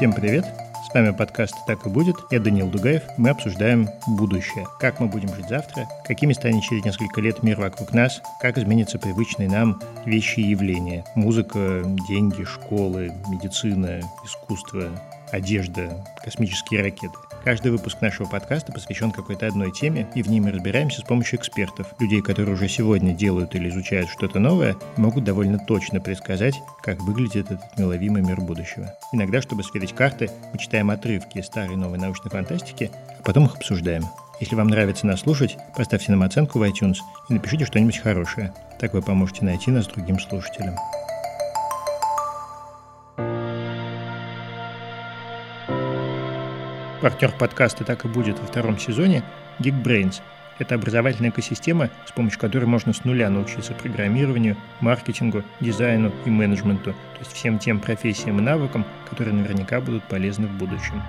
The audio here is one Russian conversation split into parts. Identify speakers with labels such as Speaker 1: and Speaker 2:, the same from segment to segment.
Speaker 1: Всем привет! С вами подкаст «Так и будет». Я Даниил Дугаев. Мы обсуждаем будущее. Как мы будем жить завтра, какими станет через несколько лет мир вокруг нас, как изменятся привычные нам вещи и явления. Музыка, деньги, школы, медицина, искусство, одежда, космические ракеты. Каждый выпуск нашего подкаста посвящен какой-то одной теме, и в ней мы разбираемся с помощью экспертов, людей, которые уже сегодня делают или изучают что-то новое, могут довольно точно предсказать, как выглядит этот миловимый мир будущего. Иногда, чтобы сверить карты, мы читаем отрывки из старой и новой научной фантастики, а потом их обсуждаем. Если вам нравится нас слушать, поставьте нам оценку в iTunes и напишите что-нибудь хорошее. Так вы поможете найти нас другим слушателям. Партнер подкаста «Так и будет» во втором сезоне – Geekbrains. Это образовательная экосистема, с помощью которой можно с нуля научиться программированию, маркетингу, дизайну и менеджменту, то есть всем тем профессиям и навыкам, которые наверняка будут полезны в будущем.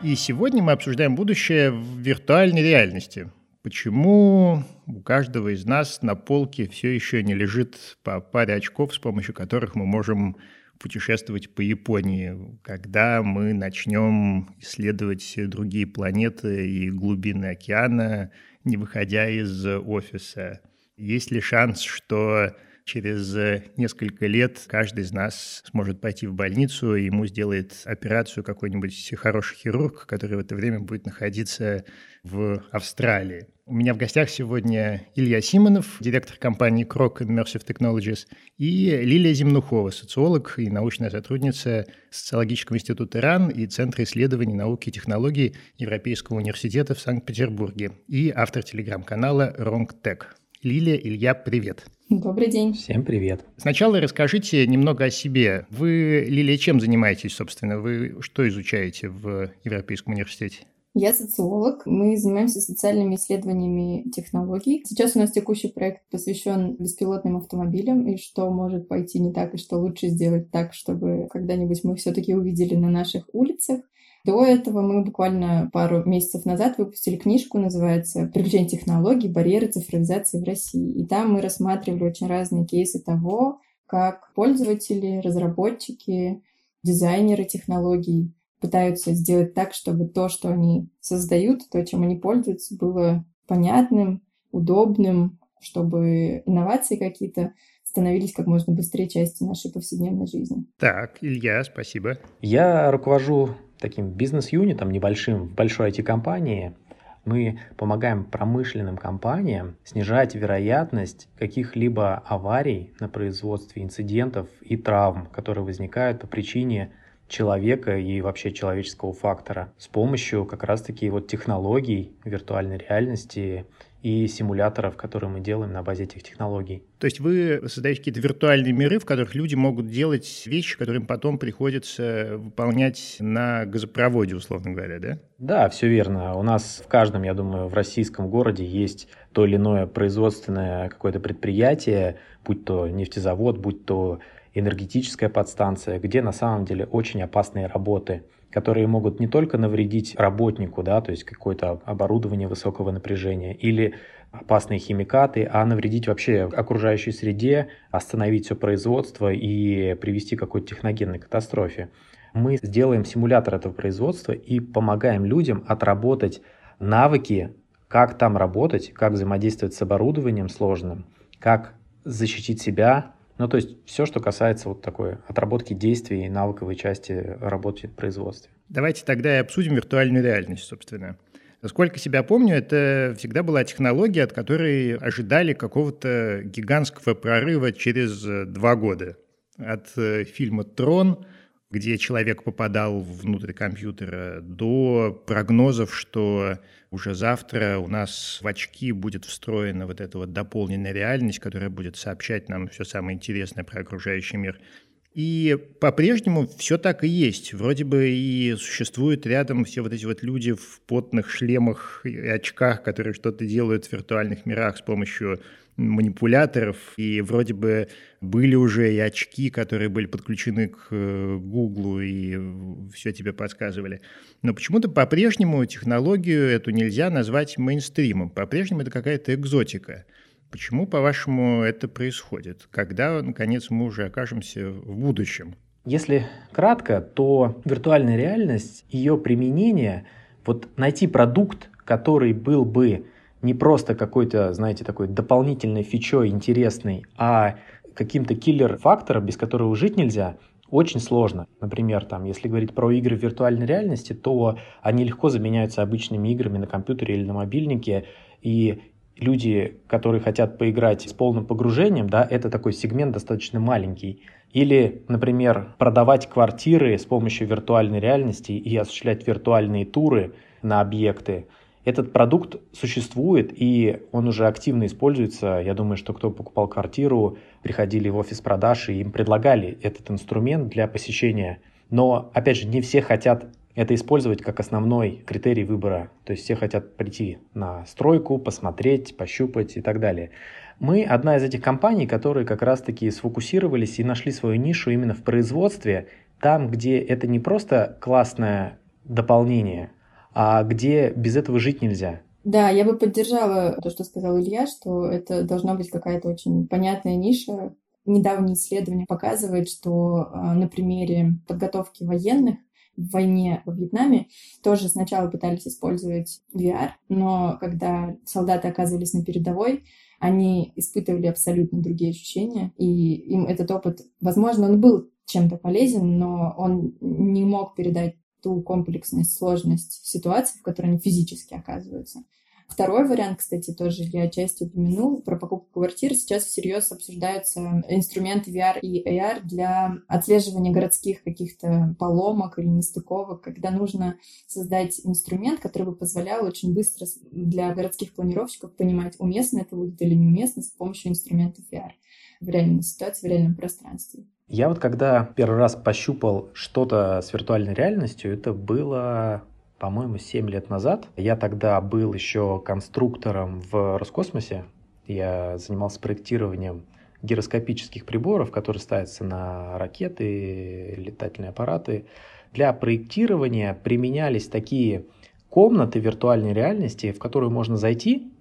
Speaker 1: И сегодня мы обсуждаем будущее в виртуальной реальности. Почему у каждого из нас на полке все еще не лежит по паре очков, с помощью которых мы можем путешествовать по Японии, когда мы начнем исследовать другие планеты и глубины океана, не выходя из офиса. Есть ли шанс, что через несколько лет каждый из нас сможет пойти в больницу, и ему сделает операцию какой-нибудь хороший хирург, который в это время будет находиться в Австралии. У меня в гостях сегодня Илья Симонов, директор компании Croc Immersive Technologies, и Лилия Земнухова, социолог и научная сотрудница Социологического института РАН и Центра исследований науки и технологий Европейского университета в Санкт-Петербурге и автор телеграм-канала RongTech. Лилия, Илья, привет.
Speaker 2: Добрый день.
Speaker 3: Всем привет.
Speaker 1: Сначала расскажите немного о себе. Вы, Лилия, чем занимаетесь, собственно? Вы что изучаете в Европейском университете?
Speaker 2: Я социолог. Мы занимаемся социальными исследованиями технологий. Сейчас у нас текущий проект посвящен беспилотным автомобилям и что может пойти не так, и что лучше сделать так, чтобы когда-нибудь мы все-таки увидели на наших улицах. До этого мы буквально пару месяцев назад выпустили книжку, называется «Приключения технологий. Барьеры цифровизации в России». И там мы рассматривали очень разные кейсы того, как пользователи, разработчики, дизайнеры технологий пытаются сделать так, чтобы то, что они создают, то, чем они пользуются, было понятным, удобным, чтобы инновации какие-то становились как можно быстрее частью нашей повседневной жизни.
Speaker 1: Так, Илья, спасибо.
Speaker 3: Я руковожу таким бизнес-юнитом небольшим в большой IT-компании. Мы помогаем промышленным компаниям снижать вероятность каких-либо аварий на производстве, инцидентов и травм, которые возникают по причине человека и вообще человеческого фактора с помощью как раз-таки вот технологий виртуальной реальности и симуляторов, которые мы делаем на базе этих технологий.
Speaker 1: То есть вы создаете какие-то виртуальные миры, в которых люди могут делать вещи, которые им потом приходится выполнять на газопроводе, условно говоря, да?
Speaker 3: Да, все верно. У нас в каждом, я думаю, в российском городе есть то или иное производственное какое-то предприятие, будь то нефтезавод, будь то энергетическая подстанция, где на самом деле очень опасные работы, которые могут не только навредить работнику, да, то есть какое-то оборудование высокого напряжения или опасные химикаты, а навредить вообще окружающей среде, остановить все производство и привести к какой-то техногенной катастрофе. Мы сделаем симулятор этого производства и помогаем людям отработать навыки, как там работать, как взаимодействовать с оборудованием сложным, как защитить себя ну, то есть все, что касается вот такой отработки действий и навыковой части работы в производстве.
Speaker 1: Давайте тогда и обсудим виртуальную реальность, собственно. Насколько себя помню, это всегда была технология, от которой ожидали какого-то гигантского прорыва через два года. От э, фильма «Трон», где человек попадал внутрь компьютера, до прогнозов, что уже завтра у нас в очки будет встроена вот эта вот дополненная реальность, которая будет сообщать нам все самое интересное про окружающий мир. И по-прежнему все так и есть. Вроде бы и существуют рядом все вот эти вот люди в потных шлемах и очках, которые что-то делают в виртуальных мирах с помощью манипуляторов, и вроде бы были уже и очки, которые были подключены к э, Гуглу и все тебе подсказывали. Но почему-то по-прежнему технологию эту нельзя назвать мейнстримом. По-прежнему это какая-то экзотика. Почему, по-вашему, это происходит? Когда, наконец, мы уже окажемся в будущем?
Speaker 3: Если кратко, то виртуальная реальность, ее применение, вот найти продукт, который был бы не просто какой-то, знаете, такой дополнительной фичой интересный, а каким-то киллер-фактором, без которого жить нельзя, очень сложно. Например, там, если говорить про игры виртуальной реальности, то они легко заменяются обычными играми на компьютере или на мобильнике, и люди, которые хотят поиграть с полным погружением, да, это такой сегмент достаточно маленький. Или, например, продавать квартиры с помощью виртуальной реальности и осуществлять виртуальные туры на объекты – этот продукт существует, и он уже активно используется. Я думаю, что кто покупал квартиру, приходили в офис продаж, и им предлагали этот инструмент для посещения. Но, опять же, не все хотят это использовать как основной критерий выбора. То есть все хотят прийти на стройку, посмотреть, пощупать и так далее. Мы одна из этих компаний, которые как раз-таки сфокусировались и нашли свою нишу именно в производстве, там, где это не просто классное дополнение – а где без этого жить нельзя.
Speaker 2: Да, я бы поддержала то, что сказал Илья, что это должна быть какая-то очень понятная ниша. Недавнее исследование показывает, что а, на примере подготовки военных в войне во Вьетнаме тоже сначала пытались использовать VR, но когда солдаты оказывались на передовой, они испытывали абсолютно другие ощущения, и им этот опыт, возможно, он был чем-то полезен, но он не мог передать ту комплексность, сложность ситуации, в которой они физически оказываются. Второй вариант, кстати, тоже я отчасти упомянул, про покупку квартир. Сейчас всерьез обсуждаются инструменты VR и AR для отслеживания городских каких-то поломок или нестыковок, когда нужно создать инструмент, который бы позволял очень быстро для городских планировщиков понимать, уместно это будет или неуместно с помощью инструментов VR в реальной ситуации, в реальном пространстве.
Speaker 3: Я вот когда первый раз пощупал что-то с виртуальной реальностью, это было, по-моему, 7 лет назад. Я тогда был еще конструктором в Роскосмосе. Я занимался проектированием гироскопических приборов, которые ставятся на ракеты, летательные аппараты. Для проектирования применялись такие комнаты виртуальной реальности, в которую можно зайти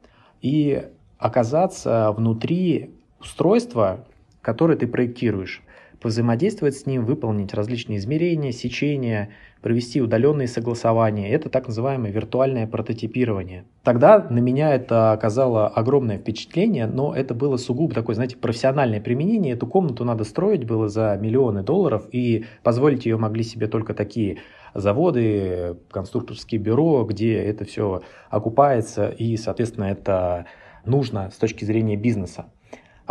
Speaker 3: и оказаться внутри устройства, которое ты проектируешь взаимодействовать с ним, выполнить различные измерения, сечения, провести удаленные согласования. Это так называемое виртуальное прототипирование. Тогда на меня это оказало огромное впечатление, но это было сугубо такое, знаете, профессиональное применение. Эту комнату надо строить было за миллионы долларов, и позволить ее могли себе только такие заводы, конструкторские бюро, где это все окупается, и, соответственно, это нужно с точки зрения бизнеса.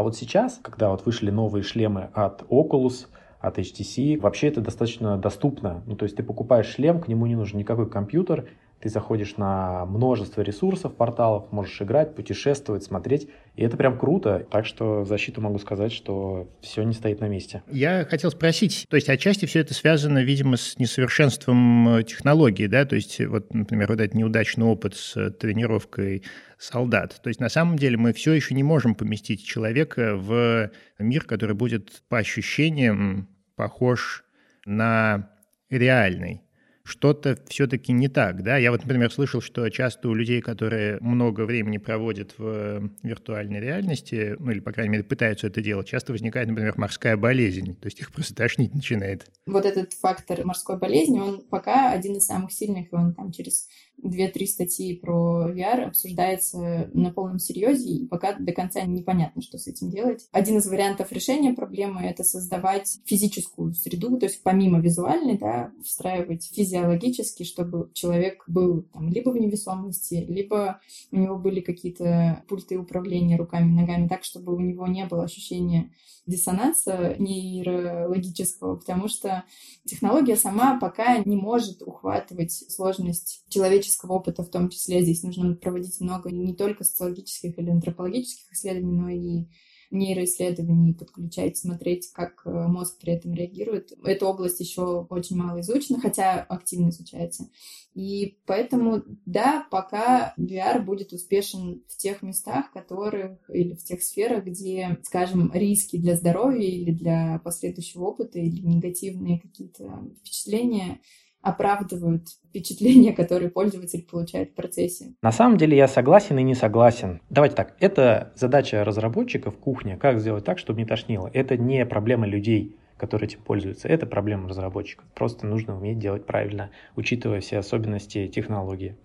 Speaker 3: А вот сейчас, когда вот вышли новые шлемы от Oculus, от HTC, вообще это достаточно доступно. Ну, то есть ты покупаешь шлем, к нему не нужен никакой компьютер, ты заходишь на множество ресурсов, порталов, можешь играть, путешествовать, смотреть. И это прям круто. Так что в защиту могу сказать, что все не стоит на месте.
Speaker 1: Я хотел спросить, то есть отчасти все это связано, видимо, с несовершенством э, технологий, да? То есть вот, например, вот этот неудачный опыт с тренировкой солдат. То есть на самом деле мы все еще не можем поместить человека в мир, который будет по ощущениям похож на реальный что-то все-таки не так, да? Я вот, например, слышал, что часто у людей, которые много времени проводят в виртуальной реальности, ну или, по крайней мере, пытаются это делать, часто возникает, например, морская болезнь, то есть их просто тошнить начинает.
Speaker 2: Вот этот фактор морской болезни, он пока один из самых сильных, и он там через 2-3 статьи про VR обсуждается на полном серьезе, и пока до конца непонятно, что с этим делать. Один из вариантов решения проблемы — это создавать физическую среду, то есть помимо визуальной, да, встраивать физиологически, чтобы человек был там либо в невесомости, либо у него были какие-то пульты управления руками, ногами, так, чтобы у него не было ощущения диссонанса нейрологического, потому что технология сама пока не может ухватывать сложность человеческого опыта, в том числе здесь нужно проводить много не только социологических или антропологических исследований, но и нейроисследований подключать, смотреть, как э, мозг при этом реагирует. Эта область еще очень мало изучена, хотя активно изучается. И поэтому, да, пока VR будет успешен в тех местах, которых или в тех сферах, где, скажем, риски для здоровья или для последующего опыта или негативные какие-то впечатления оправдывают впечатления, которые пользователь получает в процессе.
Speaker 3: На самом деле я согласен и не согласен. Давайте так, это задача разработчиков кухня, как сделать так, чтобы не тошнило. Это не проблема людей, которые этим пользуются. Это проблема разработчиков. Просто нужно уметь делать правильно, учитывая все особенности технологии.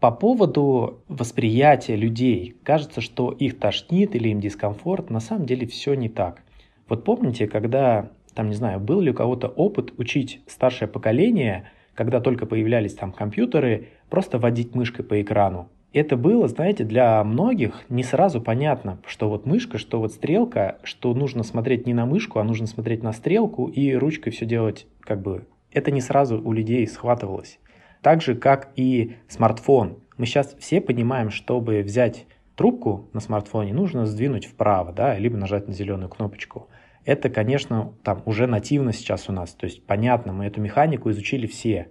Speaker 3: По поводу восприятия людей, кажется, что их тошнит или им дискомфорт, на самом деле все не так. Вот помните, когда, там, не знаю, был ли у кого-то опыт учить старшее поколение, когда только появлялись там компьютеры, просто водить мышкой по экрану? Это было, знаете, для многих не сразу понятно, что вот мышка, что вот стрелка, что нужно смотреть не на мышку, а нужно смотреть на стрелку и ручкой все делать как бы. Это не сразу у людей схватывалось. Так же, как и смартфон. Мы сейчас все понимаем, чтобы взять трубку на смартфоне, нужно сдвинуть вправо, да, либо нажать на зеленую кнопочку. Это, конечно, там уже нативно сейчас у нас, то есть понятно, мы эту механику изучили все.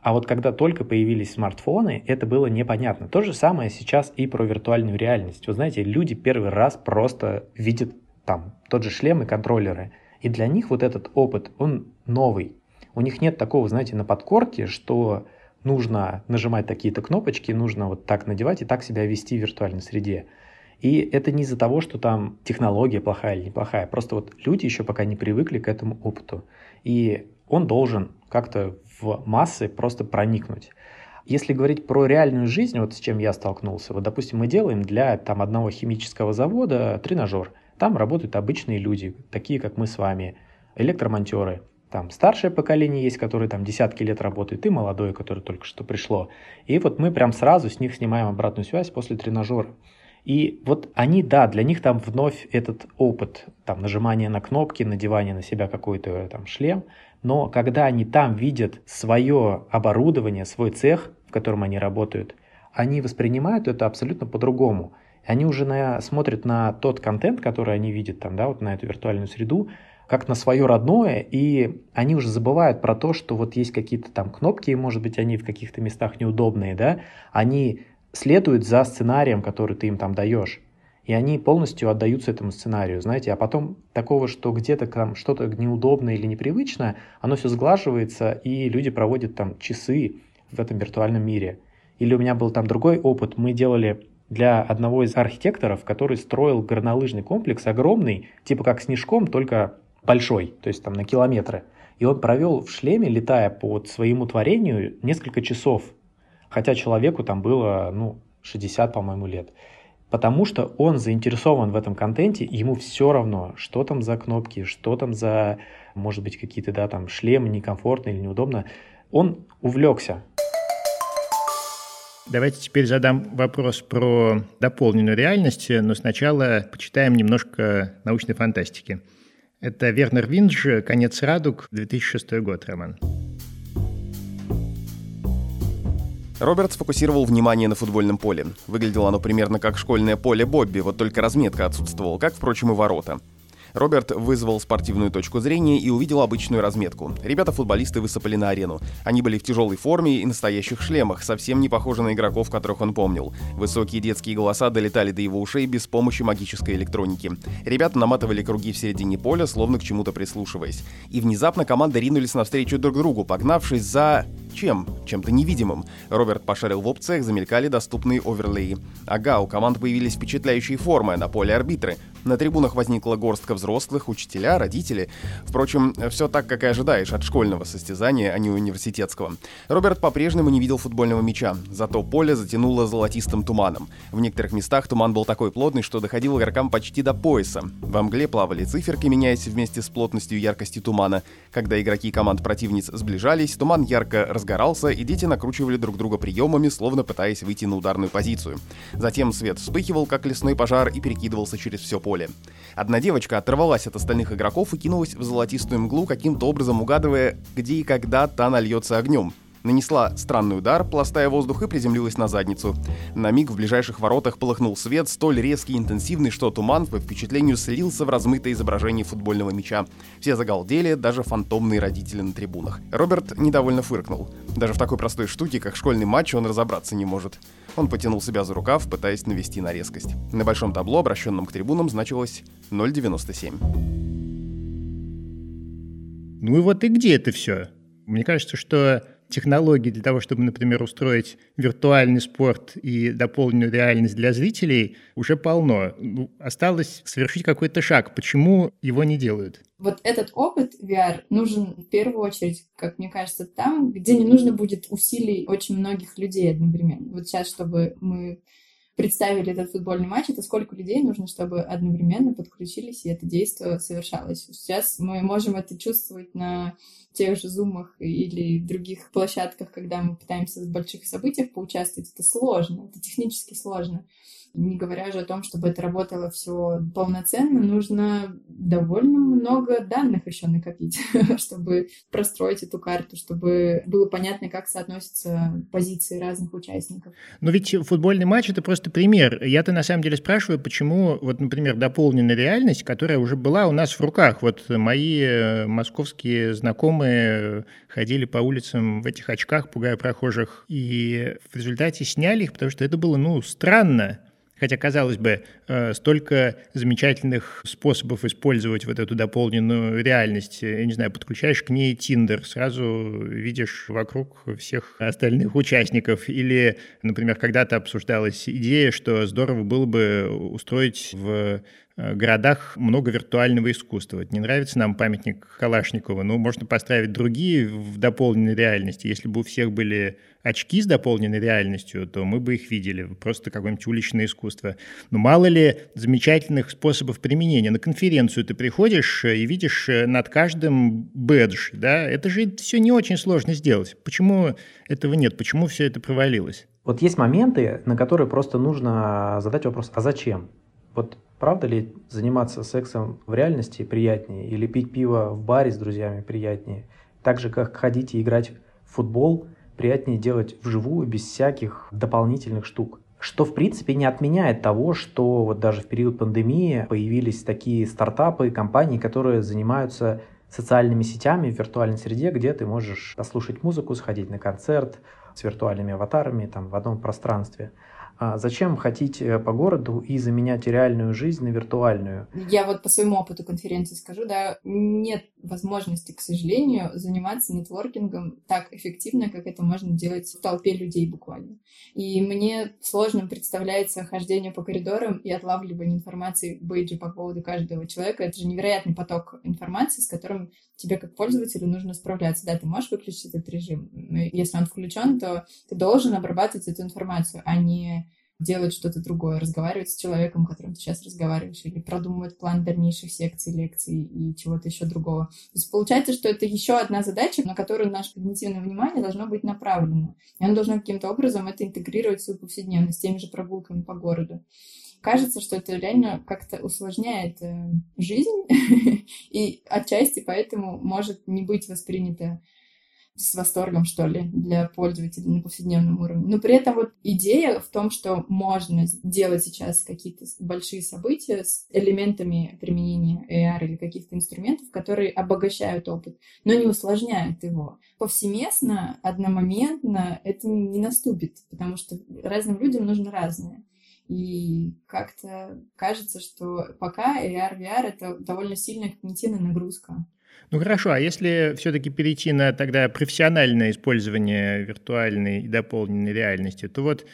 Speaker 3: А вот когда только появились смартфоны, это было непонятно. То же самое сейчас и про виртуальную реальность. Вы знаете, люди первый раз просто видят там тот же шлем и контроллеры. И для них вот этот опыт, он новый. У них нет такого, знаете, на подкорке, что нужно нажимать такие-то кнопочки, нужно вот так надевать и так себя вести в виртуальной среде. И это не из-за того, что там технология плохая или неплохая, просто вот люди еще пока не привыкли к этому опыту. И он должен как-то в массы просто проникнуть. Если говорить про реальную жизнь, вот с чем я столкнулся, вот, допустим, мы делаем для там одного химического завода тренажер. Там работают обычные люди, такие как мы с вами, электромонтеры, там старшее поколение есть, которые там десятки лет работают, и молодое, которое только что пришло. И вот мы прям сразу с них снимаем обратную связь после тренажера. И вот они, да, для них там вновь этот опыт, там нажимание на кнопки, надевание на себя какой-то там шлем, но когда они там видят свое оборудование, свой цех, в котором они работают, они воспринимают это абсолютно по-другому. Они уже на, смотрят на тот контент, который они видят там, да, вот на эту виртуальную среду, как на свое родное, и они уже забывают про то, что вот есть какие-то там кнопки, и, может быть, они в каких-то местах неудобные, да, они следуют за сценарием, который ты им там даешь. И они полностью отдаются этому сценарию, знаете, а потом такого, что где-то там что-то неудобное или непривычно, оно все сглаживается, и люди проводят там часы в этом виртуальном мире. Или у меня был там другой опыт, мы делали для одного из архитекторов, который строил горнолыжный комплекс огромный, типа как снежком, только большой, то есть там на километры. И он провел в шлеме, летая по своему творению, несколько часов. Хотя человеку там было, ну, 60, по-моему, лет. Потому что он заинтересован в этом контенте, ему все равно, что там за кнопки, что там за, может быть, какие-то, да, там, шлемы некомфортно или неудобно. Он увлекся.
Speaker 1: Давайте теперь задам вопрос про дополненную реальность, но сначала почитаем немножко научной фантастики. Это Вернер Виндж «Конец радуг», 2006 год, Роман.
Speaker 4: Роберт сфокусировал внимание на футбольном поле. Выглядело оно примерно как школьное поле Бобби, вот только разметка отсутствовала, как, впрочем, и ворота. Роберт вызвал спортивную точку зрения и увидел обычную разметку. Ребята-футболисты высыпали на арену. Они были в тяжелой форме и настоящих шлемах, совсем не похожи на игроков, которых он помнил. Высокие детские голоса долетали до его ушей без помощи магической электроники. Ребята наматывали круги в середине поля, словно к чему-то прислушиваясь. И внезапно команды ринулись навстречу друг другу, погнавшись за... Чем? Чем-то невидимым. Роберт пошарил в опциях, замелькали доступные оверлеи. Ага, у команд появились впечатляющие формы на поле арбитры. На трибунах возникла горстка взрослых, учителя, родители. Впрочем, все так, как и ожидаешь от школьного состязания, а не университетского. Роберт по-прежнему не видел футбольного мяча, зато поле затянуло золотистым туманом. В некоторых местах туман был такой плотный, что доходил игрокам почти до пояса. В мгле плавали циферки, меняясь вместе с плотностью и яркостью тумана. Когда игроки команд противниц сближались, туман ярко разгорался, и дети накручивали друг друга приемами, словно пытаясь выйти на ударную позицию. Затем свет вспыхивал, как лесной пожар, и перекидывался через все поле. Одна девочка оторвалась от остальных игроков и кинулась в золотистую мглу, каким-то образом угадывая, где и когда та нальется огнем. Нанесла странный удар, пластая воздух и приземлилась на задницу. На миг в ближайших воротах полыхнул свет, столь резкий и интенсивный, что туман по впечатлению слился в размытое изображение футбольного мяча. Все загалдели, даже фантомные родители на трибунах. Роберт недовольно фыркнул. Даже в такой простой штуке, как школьный матч, он разобраться не может. Он потянул себя за рукав, пытаясь навести на резкость. На большом табло, обращенном к трибунам, значилось 0,97.
Speaker 1: Ну и вот и где это все? Мне кажется, что технологий для того, чтобы, например, устроить виртуальный спорт и дополненную реальность для зрителей, уже полно. Ну, осталось совершить какой-то шаг. Почему его не делают?
Speaker 2: Вот этот опыт VR нужен в первую очередь, как мне кажется, там, где не нужно будет усилий очень многих людей одновременно. Вот сейчас, чтобы мы представили этот футбольный матч, это сколько людей нужно, чтобы одновременно подключились, и это действие совершалось. Сейчас мы можем это чувствовать на тех же зумах или других площадках, когда мы пытаемся в больших событиях поучаствовать. Это сложно, это технически сложно. Не говоря же о том, чтобы это работало все полноценно, нужно довольно много данных еще накопить, чтобы простроить эту карту, чтобы было понятно, как соотносятся позиции разных участников.
Speaker 1: Но ведь футбольный матч — это просто пример. Я-то на самом деле спрашиваю, почему, вот, например, дополненная реальность, которая уже была у нас в руках. Вот мои э, московские знакомые ходили по улицам в этих очках, пугая прохожих, и в результате сняли их, потому что это было, ну, странно. Хотя, казалось бы, э, столько замечательных способов использовать вот эту дополненную реальность. Я не знаю, подключаешь к ней Тиндер, сразу видишь вокруг всех остальных участников. Или, например, когда-то обсуждалась идея, что здорово было бы устроить в городах много виртуального искусства. Не нравится нам памятник Калашникова, ну, можно поставить другие в дополненной реальности. Если бы у всех были очки с дополненной реальностью, то мы бы их видели. Просто какое-нибудь уличное искусство. Но мало ли замечательных способов применения. На конференцию ты приходишь э, и видишь э, над каждым бэдж, да? Это же все не очень сложно сделать. Почему этого нет? Почему все это провалилось?
Speaker 3: Вот есть моменты, на которые просто нужно задать вопрос, а зачем? Вот правда ли заниматься сексом в реальности приятнее или пить пиво в баре с друзьями приятнее? Так же, как ходить и играть в футбол, приятнее делать вживую, без всяких дополнительных штук. Что, в принципе, не отменяет того, что вот даже в период пандемии появились такие стартапы, компании, которые занимаются социальными сетями в виртуальной среде, где ты можешь послушать музыку, сходить на концерт с виртуальными аватарами там, в одном пространстве. А зачем ходить э, по городу и заменять реальную жизнь на виртуальную?
Speaker 2: Я вот по своему опыту конференции скажу, да, нет возможности, к сожалению, заниматься нетворкингом так эффективно, как это можно делать в толпе людей буквально. И мне сложно представляется хождение по коридорам и отлавливание информации бейджи по поводу каждого человека. Это же невероятный поток информации, с которым тебе как пользователю нужно справляться. Да, ты можешь выключить этот режим. Если он включен, то ты должен обрабатывать эту информацию, а не делать что-то другое, разговаривать с человеком, которым ты сейчас разговариваешь, или продумывать план дальнейших секций, лекций и чего-то еще другого. То есть получается, что это еще одна задача, на которую наше когнитивное внимание должно быть направлено. И оно должно каким-то образом это интегрировать в свою повседневность, теми же прогулками по городу кажется, что это реально как-то усложняет э, жизнь, и отчасти поэтому может не быть воспринято с восторгом, что ли, для пользователей на повседневном уровне. Но при этом вот идея в том, что можно делать сейчас какие-то большие события с элементами применения AR или каких-то инструментов, которые обогащают опыт, но не усложняют его. Повсеместно, одномоментно это не наступит, потому что разным людям нужно разное. И как-то кажется, что пока AR, VR — это довольно сильная когнитивная нагрузка.
Speaker 1: Ну хорошо, а если все-таки перейти на тогда профессиональное использование виртуальной и дополненной реальности, то вот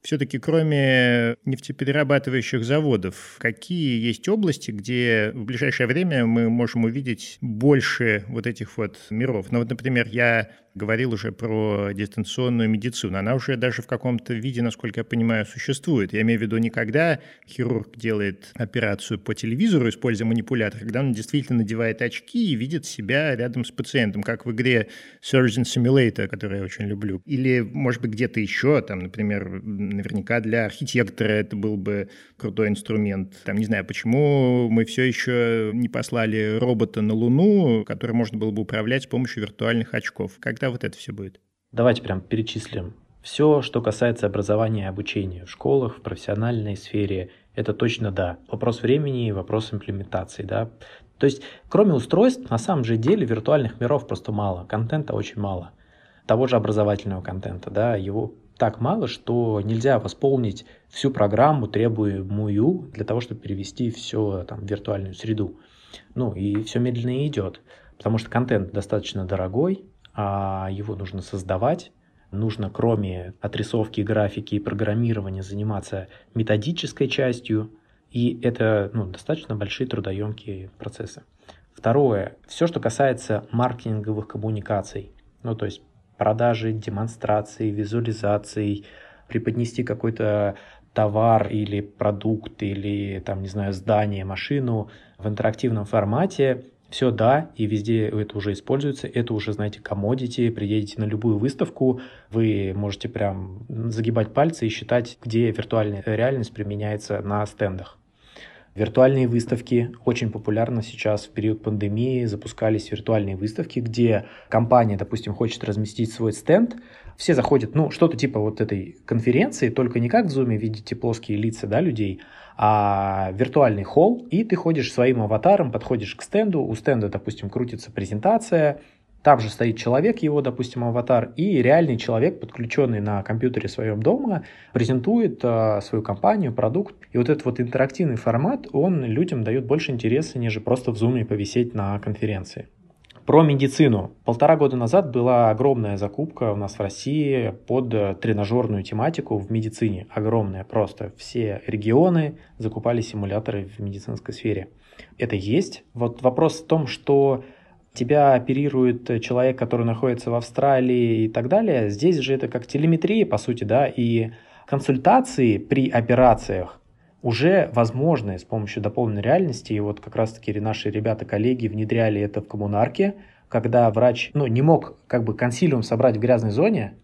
Speaker 1: все-таки кроме нефтеперерабатывающих заводов, какие есть области, где в ближайшее время мы можем увидеть больше вот этих вот миров? Ну вот, например, я говорил уже про дистанционную медицину. Она уже даже в каком-то виде, насколько я понимаю, существует. Я имею в виду не когда хирург делает операцию по телевизору, используя манипулятор, когда он действительно надевает очки и видит себя рядом с пациентом, как в игре Surgeon Simulator, которую я очень люблю. Или, может быть, где-то еще, там, например, наверняка для архитектора это был бы крутой инструмент. Там, не знаю, почему мы все еще не послали робота на Луну, который можно было бы управлять с помощью виртуальных очков. Когда когда вот это все будет?
Speaker 3: Давайте прям перечислим. Все, что касается образования и обучения в школах, в профессиональной сфере, это точно да. Вопрос времени и вопрос имплементации, да. То есть, кроме устройств, на самом же деле виртуальных миров просто мало, контента очень мало. Того же образовательного контента, да, его так мало, что нельзя восполнить всю программу, требуемую для того, чтобы перевести все там, в виртуальную среду. Ну и все медленно идет, потому что контент достаточно дорогой, а его нужно создавать, нужно кроме отрисовки, графики и программирования заниматься методической частью, и это ну, достаточно большие трудоемкие процессы. Второе, все, что касается маркетинговых коммуникаций, ну то есть продажи, демонстрации, визуализаций, преподнести какой-то товар или продукт или там, не знаю, здание, машину в интерактивном формате, все да, и везде это уже используется, это уже, знаете, комодити, приедете на любую выставку, вы можете прям загибать пальцы и считать, где виртуальная реальность применяется на стендах. Виртуальные выставки очень популярны сейчас в период пандемии. Запускались виртуальные выставки, где компания, допустим, хочет разместить свой стенд. Все заходят, ну, что-то типа вот этой конференции, только не как в Zoom видите плоские лица да, людей, а виртуальный холл, и ты ходишь своим аватаром, подходишь к стенду, у стенда, допустим, крутится презентация, там же стоит человек, его, допустим, аватар, и реальный человек, подключенный на компьютере своем дома, презентует э, свою компанию, продукт. И вот этот вот интерактивный формат, он людям дает больше интереса, нежели просто в зуме повисеть на конференции. Про медицину. Полтора года назад была огромная закупка у нас в России под тренажерную тематику в медицине. Огромная просто. Все регионы закупали симуляторы в медицинской сфере. Это есть. Вот вопрос в том, что тебя оперирует человек, который находится в Австралии и так далее, здесь же это как телеметрия, по сути, да, и консультации при операциях уже возможны с помощью дополненной реальности. И вот как раз-таки наши ребята-коллеги внедряли это в коммунарке, когда врач ну, не мог как бы консилиум собрать в грязной зоне,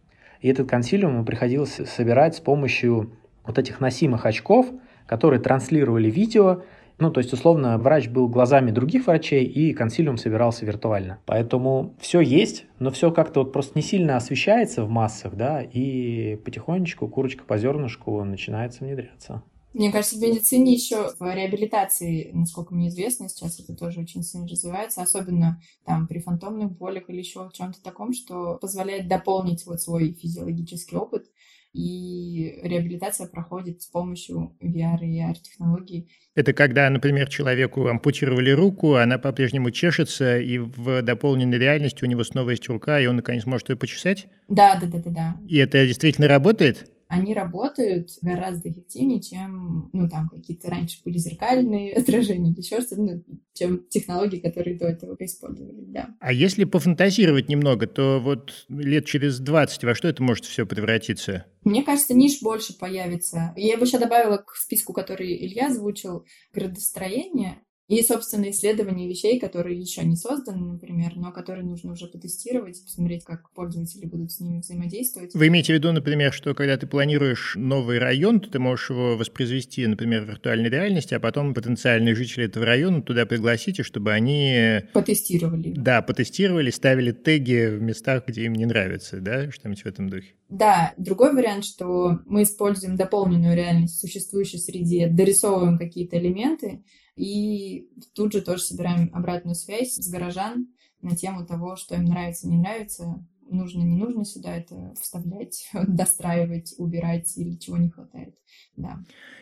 Speaker 3: и этот консилиум ему приходилось собирать с помощью вот этих носимых очков, которые транслировали видео, ну, то есть, условно, врач был глазами других врачей, и консилиум собирался виртуально. Поэтому все есть, но все как-то вот просто не сильно освещается в массах, да, и потихонечку, курочка по зернышку, начинается внедряться.
Speaker 2: Мне кажется, в медицине еще в реабилитации, насколько мне известно, сейчас это тоже очень сильно развивается, особенно там при фантомных болях или еще в чем-то таком, что позволяет дополнить вот свой физиологический опыт и реабилитация проходит с помощью VR и AR-технологий.
Speaker 1: Это когда, например, человеку ампутировали руку, она по-прежнему чешется, и в дополненной реальности у него снова есть рука, и он наконец может ее почесать?
Speaker 2: Да, да, да, да, да.
Speaker 1: И это действительно работает?
Speaker 2: Они работают гораздо эффективнее, чем, ну, там, какие-то раньше были зеркальные отражения еще что-то, ну, чем технологии, которые до этого использовали, да.
Speaker 1: А если пофантазировать немного, то вот лет через 20 во что это может все превратиться?
Speaker 2: Мне кажется, ниш больше появится. Я бы еще добавила к списку, который Илья озвучил, градостроение. И, собственно, исследование вещей, которые еще не созданы, например, но которые нужно уже потестировать, посмотреть, как пользователи будут с ними взаимодействовать.
Speaker 1: Вы имеете в виду, например, что когда ты планируешь новый район, то ты можешь его воспроизвести, например, в виртуальной реальности, а потом потенциальные жители этого района туда пригласите, чтобы они...
Speaker 2: Потестировали.
Speaker 1: Да, потестировали, ставили теги в местах, где им не нравится, да, что-нибудь в этом духе.
Speaker 2: Да, другой вариант, что мы используем дополненную реальность в существующей среде, дорисовываем какие-то элементы, и тут же тоже собираем обратную связь с горожан на тему того, что им нравится, не нравится, нужно, не нужно сюда это вставлять, достраивать, убирать или чего не хватает. Да.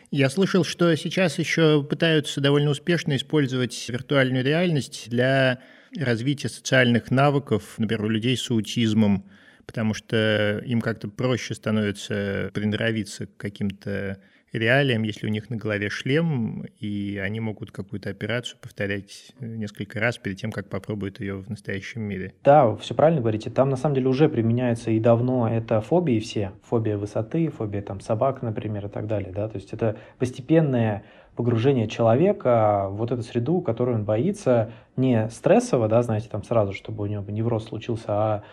Speaker 1: Я слышал, что сейчас еще пытаются довольно успешно использовать виртуальную реальность для развития социальных навыков, например, у людей с аутизмом, потому что им как-то проще становится приноровиться к каким-то реалиям, если у них на голове шлем, и они могут какую-то операцию повторять несколько раз перед тем, как попробуют ее в настоящем мире.
Speaker 3: Да, все правильно говорите. Там на самом деле уже применяется и давно это фобии все. Фобия высоты, фобия там собак, например, и так далее. Да? То есть это постепенное погружение человека в вот эту среду, которую он боится, не стрессово, да, знаете, там сразу, чтобы у него невроз случился, а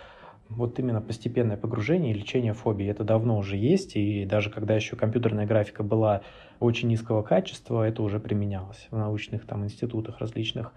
Speaker 3: вот именно постепенное погружение и лечение фобии. Это давно уже есть, и даже когда еще компьютерная графика была очень низкого качества, это уже применялось в научных там институтах различных.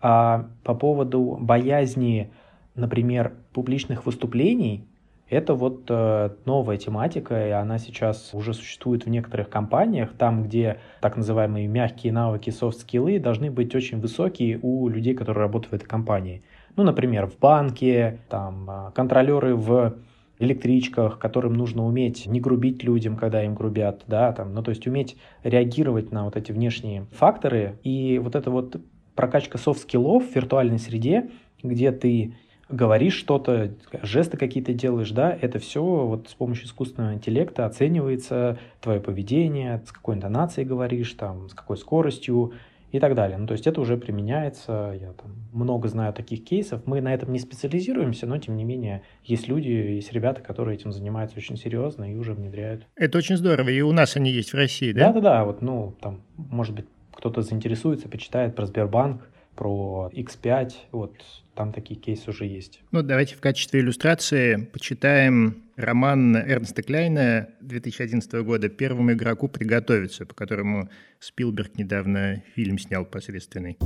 Speaker 3: А по поводу боязни, например, публичных выступлений, это вот э, новая тематика, и она сейчас уже существует в некоторых компаниях, там, где так называемые мягкие навыки, софт-скиллы должны быть очень высокие у людей, которые работают в этой компании. Ну, например, в банке, там, а, контролеры в электричках, которым нужно уметь не грубить людям, когда им грубят, да, там, ну, то есть уметь реагировать на вот эти внешние факторы. И вот эта вот прокачка soft skill ов в виртуальной среде, где ты говоришь что-то, жесты какие-то делаешь, да, это все вот с помощью искусственного интеллекта оценивается твое поведение, с какой интонацией говоришь, там, с какой скоростью и так далее. Ну, то есть это уже применяется, я там много знаю таких кейсов. Мы на этом не специализируемся, но тем не менее есть люди, есть ребята, которые этим занимаются очень серьезно и уже внедряют.
Speaker 1: Это очень здорово, и у нас они есть в России, да?
Speaker 3: Да-да-да, вот, ну, там, может быть, кто-то заинтересуется, почитает про Сбербанк, про X5, вот там такие кейсы уже есть.
Speaker 1: Ну, давайте в качестве иллюстрации почитаем роман Эрнста Кляйна 2011 года «Первому игроку приготовиться», по которому Спилберг недавно фильм снял посредственный.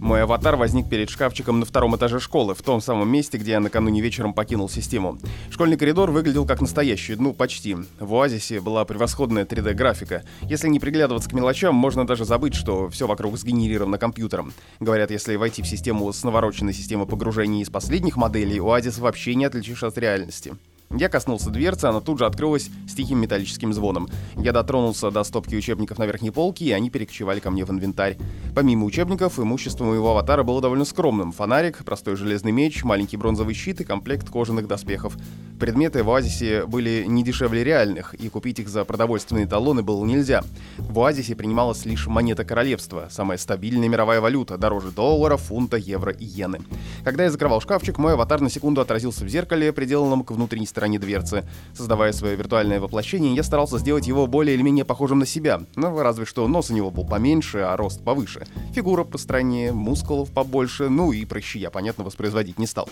Speaker 4: Мой аватар возник перед шкафчиком на втором этаже школы, в том самом месте, где я накануне вечером покинул систему. Школьный коридор выглядел как настоящий, ну, почти. В Оазисе была превосходная 3D-графика. Если не приглядываться к мелочам, можно даже забыть, что все вокруг сгенерировано компьютером. Говорят, если войти в систему с навороченной системой погружения из последних моделей, Оазис вообще не отличишь от реальности. Я коснулся дверцы, она тут же открылась с тихим металлическим звоном. Я дотронулся до стопки учебников на верхней полке, и они перекочевали ко мне в инвентарь. Помимо учебников, имущество моего аватара было довольно скромным. Фонарик, простой железный меч, маленький бронзовый щит и комплект кожаных доспехов. Предметы в Оазисе были не дешевле реальных, и купить их за продовольственные талоны было нельзя. В Оазисе принималась лишь монета королевства, самая стабильная мировая валюта, дороже доллара, фунта, евро и иены. Когда я закрывал шкафчик, мой аватар на секунду отразился в зеркале, приделанном к внутренней дверцы. Создавая свое виртуальное воплощение, я старался сделать его более или менее похожим на себя, но разве что нос у него был поменьше, а рост повыше. Фигура постраннее, мускулов побольше, ну и прыщи я, понятно, воспроизводить не стал.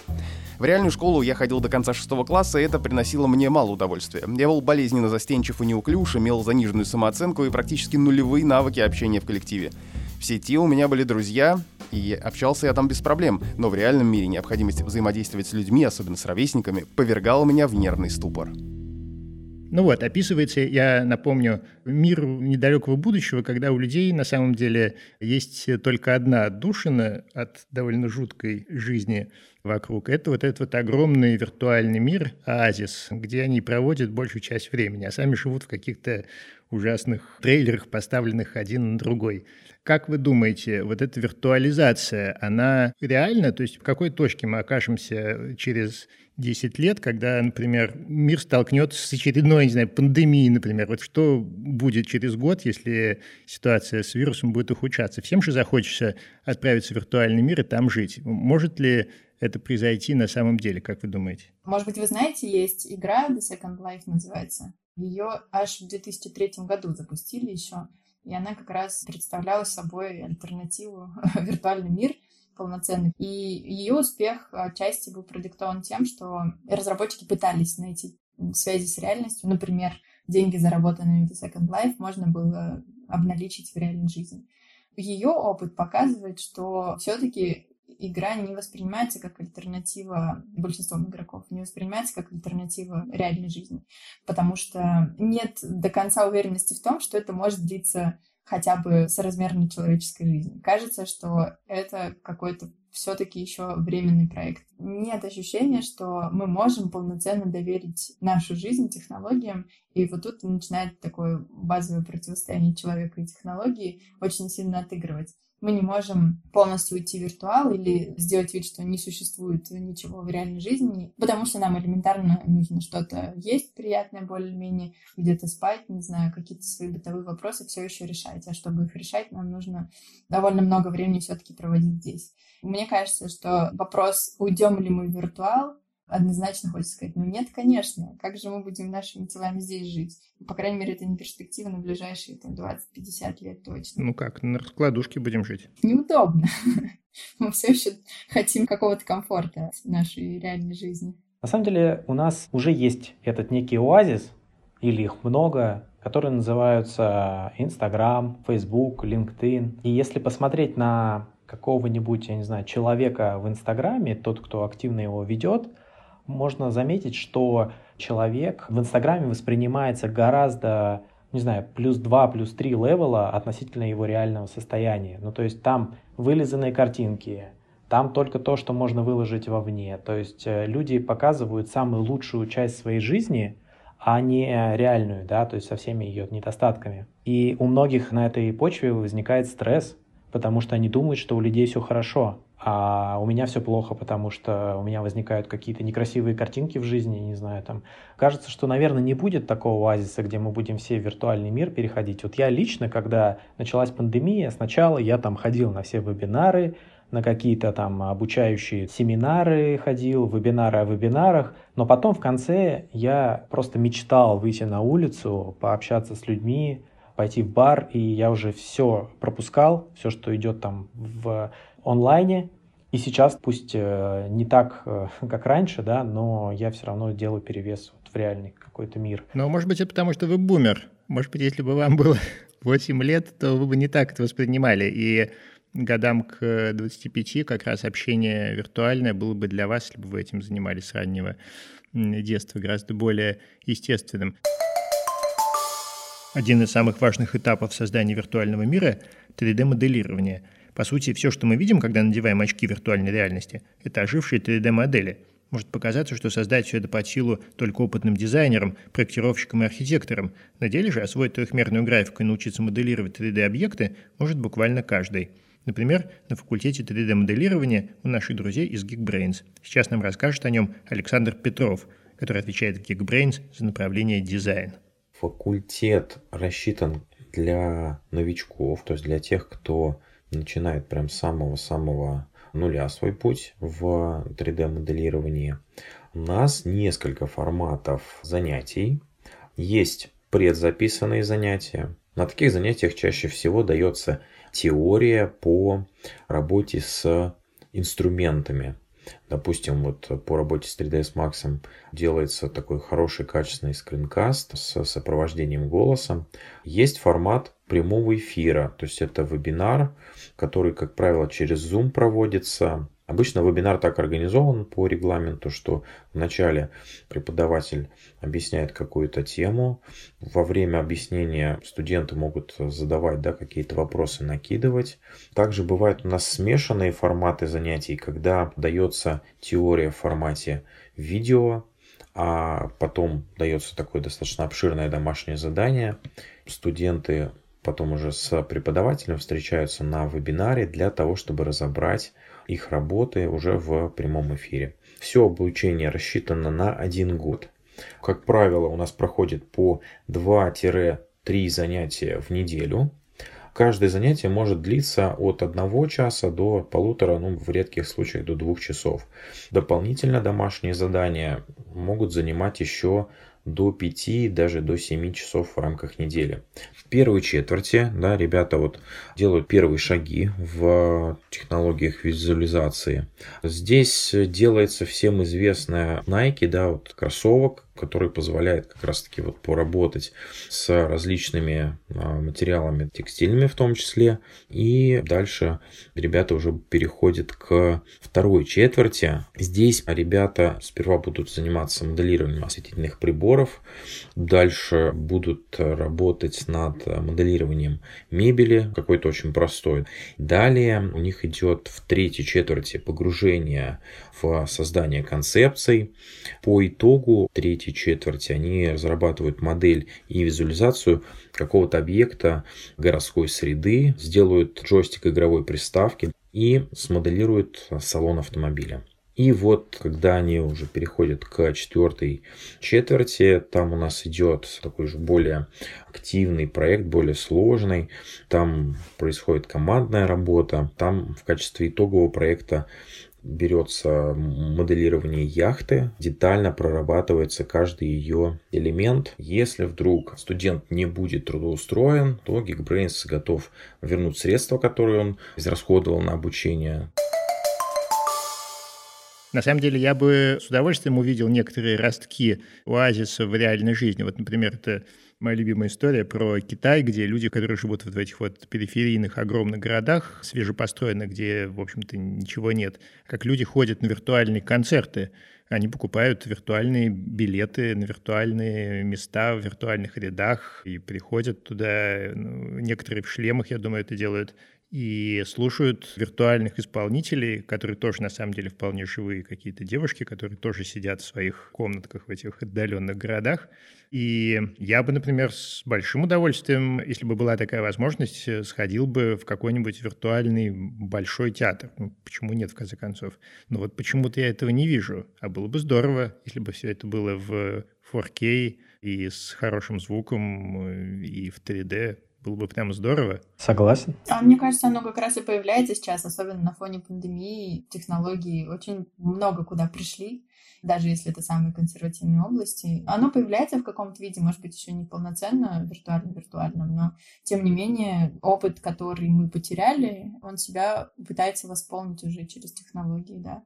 Speaker 4: В реальную школу я ходил до конца шестого класса, и это приносило мне мало удовольствия. Я был болезненно застенчив и неуклюж, имел заниженную самооценку и практически нулевые навыки общения в коллективе. В сети у меня были друзья, и общался я там без проблем, но в реальном мире необходимость взаимодействовать с людьми, особенно с ровесниками, повергала меня в нервный ступор.
Speaker 1: Ну вот, описывается, я напомню, мир недалекого будущего, когда у людей на самом деле есть только одна отдушина от довольно жуткой жизни вокруг. Это вот этот вот огромный виртуальный мир, оазис, где они проводят большую часть времени, а сами живут в каких-то ужасных трейлерах, поставленных один на другой. Как вы думаете, вот эта виртуализация, она реальна? То есть в какой точке мы окажемся через 10 лет, когда, например, мир столкнется с очередной, не знаю, пандемией, например. Вот что будет через год, если ситуация с вирусом будет ухудшаться? Всем же захочется отправиться в виртуальный мир и там жить. Может ли это произойти на самом деле, как вы думаете?
Speaker 2: Может быть, вы знаете, есть игра The Second Life называется. Ее аж в 2003 году запустили еще. И она как раз представляла собой альтернативу виртуальный мир полноценный. И ее успех отчасти был продиктован тем, что разработчики пытались найти связи с реальностью. Например, деньги, заработанные в Second Life, можно было обналичить в реальной жизни. Ее опыт показывает, что все-таки игра не воспринимается как альтернатива большинством игроков, не воспринимается как альтернатива реальной жизни, потому что нет до конца уверенности в том, что это может длиться хотя бы соразмерно человеческой жизни. Кажется, что это какой-то все-таки еще временный проект. Нет ощущения, что мы можем полноценно доверить нашу жизнь технологиям, и вот тут начинает такое базовое противостояние человека и технологии очень сильно отыгрывать мы не можем полностью уйти в виртуал или сделать вид, что не существует ничего в реальной жизни, потому что нам элементарно нужно что-то есть приятное более-менее, где-то спать, не знаю, какие-то свои бытовые вопросы все еще решать. А чтобы их решать, нам нужно довольно много времени все-таки проводить здесь. Мне кажется, что вопрос, уйдем ли мы в виртуал, однозначно хочется сказать, ну нет, конечно, как же мы будем нашими телами здесь жить? По крайней мере, это не перспектива на ближайшие там, 20-50 лет точно.
Speaker 1: Ну как, на раскладушке будем жить?
Speaker 2: Неудобно. Мы все еще хотим какого-то комфорта в нашей реальной жизни.
Speaker 3: На самом деле у нас уже есть этот некий оазис, или их много, которые называются Instagram, Facebook, LinkedIn. И если посмотреть на какого-нибудь, я не знаю, человека в Инстаграме, тот, кто активно его ведет, можно заметить, что человек в Инстаграме воспринимается гораздо, не знаю, плюс 2, плюс 3 левела относительно его реального состояния. Ну, то есть там вылизанные картинки, там только то, что можно выложить вовне. То есть э, люди показывают самую лучшую часть своей жизни, а не реальную, да, то есть со всеми ее недостатками. И у многих на этой почве возникает стресс, потому что они думают, что у людей все хорошо. А у меня все плохо, потому что у меня возникают какие-то некрасивые картинки в жизни, не знаю, там. Кажется, что, наверное, не будет такого оазиса, где мы будем все в виртуальный мир переходить. Вот я лично, когда началась пандемия, сначала я там ходил на все вебинары, на какие-то там обучающие семинары ходил, вебинары о вебинарах, но потом в конце я просто мечтал выйти на улицу, пообщаться с людьми, пойти в бар, и я уже все пропускал, все, что идет там в онлайне, и сейчас, пусть э, не так, э, как раньше, да, но я все равно делаю перевес вот в реальный какой-то мир.
Speaker 1: Но, может быть, это потому, что вы бумер. Может быть, если бы вам было 8 лет, то вы бы не так это воспринимали. И годам к 25 как раз общение виртуальное было бы для вас, если бы вы этим занимались с раннего детства, гораздо более естественным. Один из самых важных этапов создания виртуального мира — 3D-моделирование — по сути, все, что мы видим, когда надеваем очки виртуальной реальности, это ожившие 3D-модели. Может показаться, что создать все это под силу только опытным дизайнерам, проектировщикам и архитекторам. На деле же освоить трехмерную графику и научиться моделировать 3D-объекты может буквально каждый. Например, на факультете 3D-моделирования у наших друзей из Geekbrains. Сейчас нам расскажет о нем Александр Петров, который отвечает в Geekbrains за направление дизайн.
Speaker 5: Факультет рассчитан для новичков, то есть для тех, кто начинает прям с самого-самого нуля свой путь в 3D-моделировании. У нас несколько форматов занятий. Есть предзаписанные занятия. На таких занятиях чаще всего дается теория по работе с инструментами. Допустим, вот по работе с 3ds Max делается такой хороший качественный скринкаст с сопровождением голосом. Есть формат прямого эфира, то есть это вебинар, который, как правило, через Zoom проводится. Обычно вебинар так организован по регламенту, что вначале преподаватель объясняет какую-то тему. Во время объяснения студенты могут задавать да, какие-то вопросы, накидывать. Также бывают у нас смешанные форматы занятий, когда дается теория в формате видео, а потом дается такое достаточно обширное домашнее задание. Студенты потом уже с преподавателем встречаются на вебинаре для того, чтобы разобрать их работы уже в прямом эфире. Все обучение рассчитано на один год. Как правило, у нас проходит по 2-3 занятия в неделю. Каждое занятие может длиться от одного часа до полутора, ну, в редких случаях до двух часов. Дополнительно домашние задания могут занимать еще до 5, даже до 7 часов в рамках недели. В первой четверти да, ребята вот делают первые шаги в технологиях визуализации. Здесь делается всем известная Nike, да, вот кроссовок, который позволяет как раз-таки вот поработать с различными а, материалами текстильными в том числе. И дальше ребята уже переходят к второй четверти. Здесь ребята сперва будут заниматься моделированием осветительных приборов, дальше будут работать над моделированием мебели, какой-то очень простой. Далее у них идет в третьей четверти погружение в создание концепций. По итогу третьей четверти они разрабатывают модель и визуализацию какого-то объекта городской среды, сделают джойстик игровой приставки и смоделируют салон автомобиля. И вот, когда они уже переходят к четвертой четверти, там у нас идет такой же более активный проект, более сложный. Там происходит командная работа. Там в качестве итогового проекта берется моделирование яхты, детально прорабатывается каждый ее элемент. Если вдруг студент не будет трудоустроен, то Geekbrains готов вернуть средства, которые он израсходовал на обучение.
Speaker 1: На самом деле, я бы с удовольствием увидел некоторые ростки оазиса в реальной жизни. Вот, например, это моя любимая история про Китай, где люди, которые живут вот в этих вот периферийных огромных городах, свежепостроенных, где, в общем-то, ничего нет, как люди ходят на виртуальные концерты, они покупают виртуальные билеты на виртуальные места в виртуальных рядах и приходят туда. Ну, некоторые в шлемах, я думаю, это делают. И слушают виртуальных исполнителей, которые тоже на самом деле вполне живые какие-то девушки, которые тоже сидят в своих комнатках в этих отдаленных городах. И я бы, например, с большим удовольствием, если бы была такая возможность, сходил бы в какой-нибудь виртуальный большой театр. Ну, почему нет, в конце концов? Но вот почему-то я этого не вижу. А было бы здорово, если бы все это было в 4K и с хорошим звуком, э, и в 3D было бы прям здорово.
Speaker 3: Согласен.
Speaker 2: А мне кажется, оно как раз и появляется сейчас, особенно на фоне пандемии. Технологии очень много куда пришли, даже если это самые консервативные области. Оно появляется в каком-то виде, может быть, еще не полноценно виртуально-виртуальном, но тем не менее опыт, который мы потеряли, он себя пытается восполнить уже через технологии, да.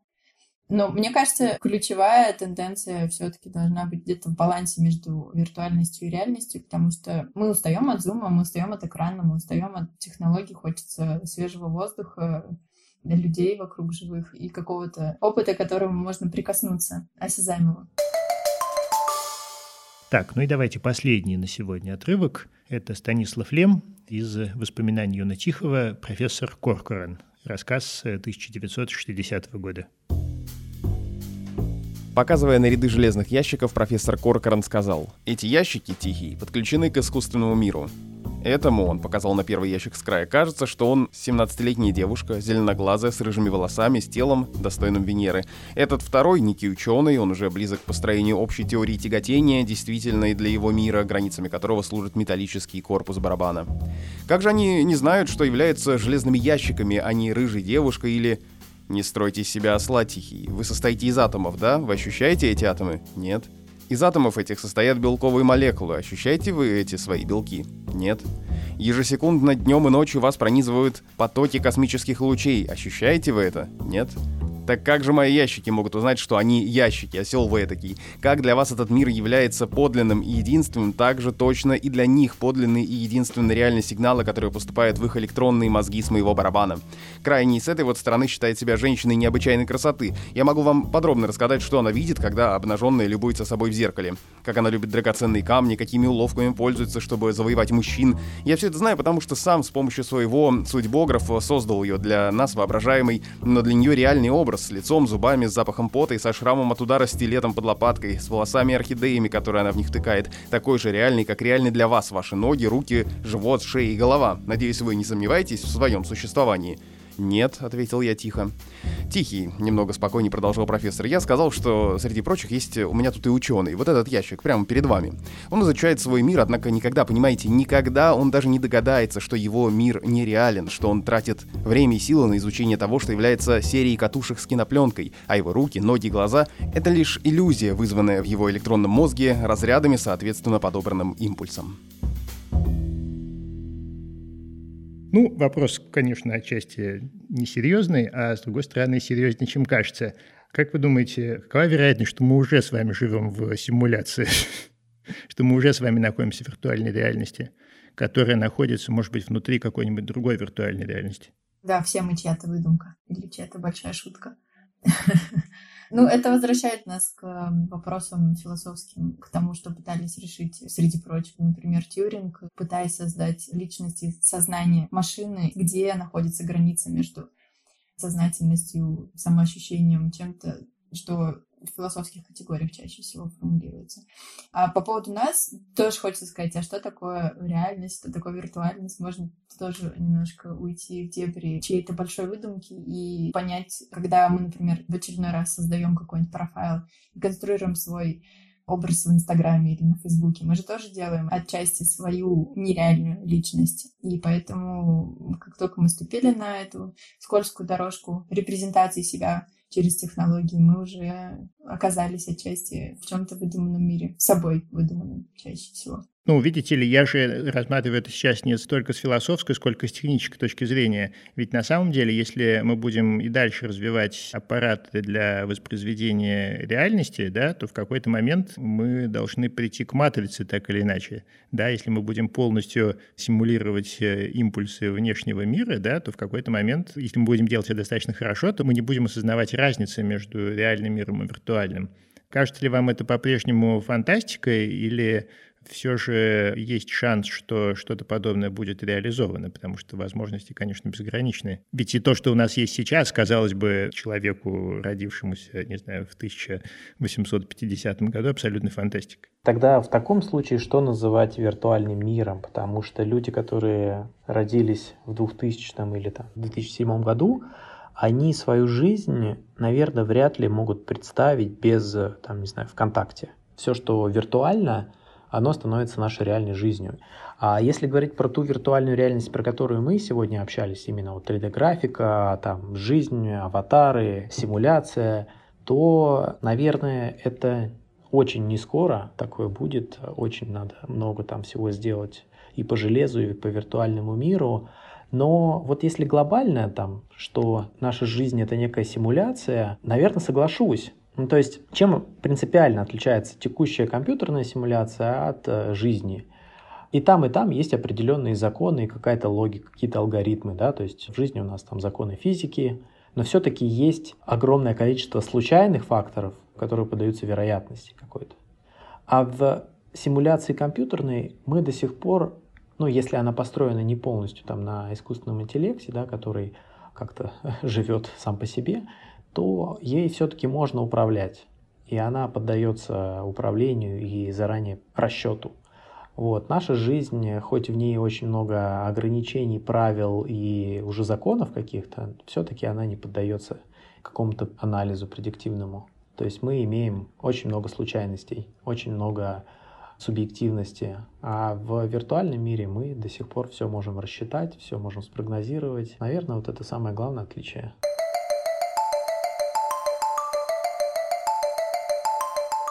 Speaker 2: Но мне кажется, ключевая тенденция все-таки должна быть где-то в балансе между виртуальностью и реальностью, потому что мы устаем от зума, мы устаем от экрана, мы устаем от технологий, хочется свежего воздуха, для людей вокруг живых и какого-то опыта, к которому можно прикоснуться, осязаемого.
Speaker 1: Так, ну и давайте последний на сегодня отрывок. Это Станислав Лем из воспоминаний Юна Тихого «Профессор Коркоран». Рассказ 1960 года.
Speaker 4: Показывая на ряды железных ящиков, профессор Коркоран сказал, «Эти ящики, тихие, подключены к искусственному миру. Этому, он показал на первый ящик с края, кажется, что он 17-летняя девушка, зеленоглазая, с рыжими волосами, с телом, достойным Венеры. Этот второй, некий ученый, он уже близок к построению общей теории тяготения, действительной для его мира, границами которого служит металлический корпус барабана. Как же они не знают, что являются железными ящиками, а не рыжей девушкой или не стройте из себя осла тихий. Вы состоите из атомов, да? Вы ощущаете эти атомы? Нет. Из атомов этих состоят белковые молекулы. Ощущаете вы эти свои белки? Нет. Ежесекундно днем и ночью вас пронизывают потоки космических лучей. Ощущаете вы это? Нет. Так как же мои ящики могут узнать, что они ящики, осел вы этакий? Как для вас этот мир является подлинным и единственным, так же точно и для них подлинный и единственный реальный сигналы, которые поступают в их электронные мозги с моего барабана. Крайний с этой вот стороны считает себя женщиной необычайной красоты. Я могу вам подробно рассказать, что она видит, когда обнаженная любуется собой в зеркале. Как она любит драгоценные камни, какими уловками пользуется, чтобы завоевать мужчин. Я все это знаю, потому что сам с помощью своего судьбографа создал ее для нас воображаемый, но для нее реальный образ с лицом, зубами, с запахом пота и со шрамом от удара стилетом под лопаткой, с волосами орхидеями, которые она в них втыкает, такой же реальный, как реальный для вас ваши ноги, руки, живот, шея и голова. Надеюсь, вы не сомневаетесь в своем существовании. «Нет», — ответил я тихо. «Тихий», — немного спокойнее продолжал профессор. «Я сказал, что среди прочих есть у меня тут и ученый. Вот этот ящик, прямо перед вами. Он изучает свой мир, однако никогда, понимаете, никогда он даже не догадается, что его мир нереален, что он тратит время и силы на изучение того, что является серией катушек с кинопленкой, а его руки, ноги, глаза — это лишь иллюзия, вызванная в его электронном мозге разрядами, соответственно подобранным импульсом.
Speaker 1: Ну, вопрос, конечно, отчасти несерьезный, а с другой стороны, серьезнее, чем кажется. Как вы думаете, какова вероятность, что мы уже с вами живем в симуляции, что мы уже с вами находимся в виртуальной реальности, которая находится, может быть, внутри какой-нибудь другой виртуальной реальности?
Speaker 2: Да, все мы чья-то выдумка или чья-то большая шутка. Ну, это возвращает нас к вопросам философским, к тому, что пытались решить, среди прочего, например, Тьюринг, пытаясь создать личность и сознание машины, где находится граница между сознательностью, самоощущением, чем-то, что философских категориях чаще всего формулируется. А по поводу нас тоже хочется сказать, а что такое реальность, что такое виртуальность? Можно тоже немножко уйти в дебри чьей-то большой выдумки и понять, когда мы, например, в очередной раз создаем какой-нибудь профайл и конструируем свой образ в Инстаграме или на Фейсбуке. Мы же тоже делаем отчасти свою нереальную личность. И поэтому, как только мы ступили на эту скользкую дорожку репрезентации себя через технологии мы уже оказались отчасти в чем-то выдуманном мире, собой выдуманном чаще всего.
Speaker 1: Ну, видите ли, я же рассматриваю это сейчас не столько с философской, сколько с технической точки зрения. Ведь на самом деле, если мы будем и дальше развивать аппараты для воспроизведения реальности, да, то в какой-то момент мы должны прийти к матрице так или иначе. Да, если мы будем полностью симулировать э, импульсы внешнего мира, да, то в какой-то момент, если мы будем делать это достаточно хорошо, то мы не будем осознавать разницы между реальным миром и виртуальным. Кажется ли вам это по-прежнему фантастикой или все же есть шанс, что что-то подобное будет реализовано, потому что возможности, конечно, безграничны. Ведь и то, что у нас есть сейчас, казалось бы, человеку, родившемуся, не знаю, в 1850 году, абсолютно фантастика.
Speaker 3: Тогда в таком случае что называть виртуальным миром? Потому что люди, которые родились в 2000 или там, в 2007 году, они свою жизнь, наверное, вряд ли могут представить без, там, не знаю, ВКонтакте. Все, что виртуально, оно становится нашей реальной жизнью. А если говорить про ту виртуальную реальность, про которую мы сегодня общались, именно вот 3D-графика, там, жизнь, аватары, симуляция, то, наверное, это очень не скоро такое будет. Очень надо много там всего сделать и по железу, и по виртуальному миру. Но вот если глобально там, что наша жизнь это некая симуляция, наверное, соглашусь. Ну, то есть, чем принципиально отличается текущая компьютерная симуляция от э, жизни? И там, и там есть определенные законы и какая-то логика, какие-то алгоритмы, да, то есть в жизни у нас там законы физики, но все-таки есть огромное количество случайных факторов, которые поддаются вероятности какой-то. А в симуляции компьютерной мы до сих пор, ну, если она построена не полностью там на искусственном интеллекте, да, который как-то живет сам по себе, то ей все-таки можно управлять. И она поддается управлению и заранее расчету. Вот. Наша жизнь, хоть в ней очень много ограничений, правил и уже законов каких-то, все-таки она не поддается какому-то анализу предиктивному. То есть мы имеем очень много случайностей, очень много субъективности. А в виртуальном мире мы до сих пор все можем рассчитать, все можем спрогнозировать. Наверное, вот это самое главное отличие.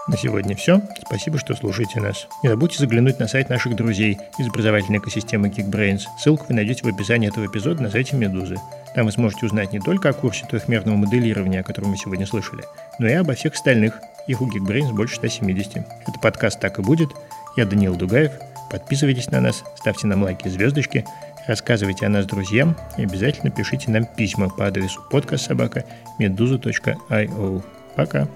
Speaker 1: На сегодня все. Спасибо, что слушаете нас. Не забудьте заглянуть на сайт наших друзей из образовательной экосистемы Geekbrains. Ссылку вы найдете в описании этого эпизода на сайте Медузы. Там вы сможете узнать не только о курсе трехмерного моделирования, о котором мы сегодня слышали, но и обо всех остальных. Их у Geekbrains больше 170. Это подкаст «Так и будет». Я Даниил Дугаев. Подписывайтесь на нас, ставьте нам лайки и звездочки, рассказывайте о нас друзьям и обязательно пишите нам письма по адресу подкастсобака.meduza.io. Пока!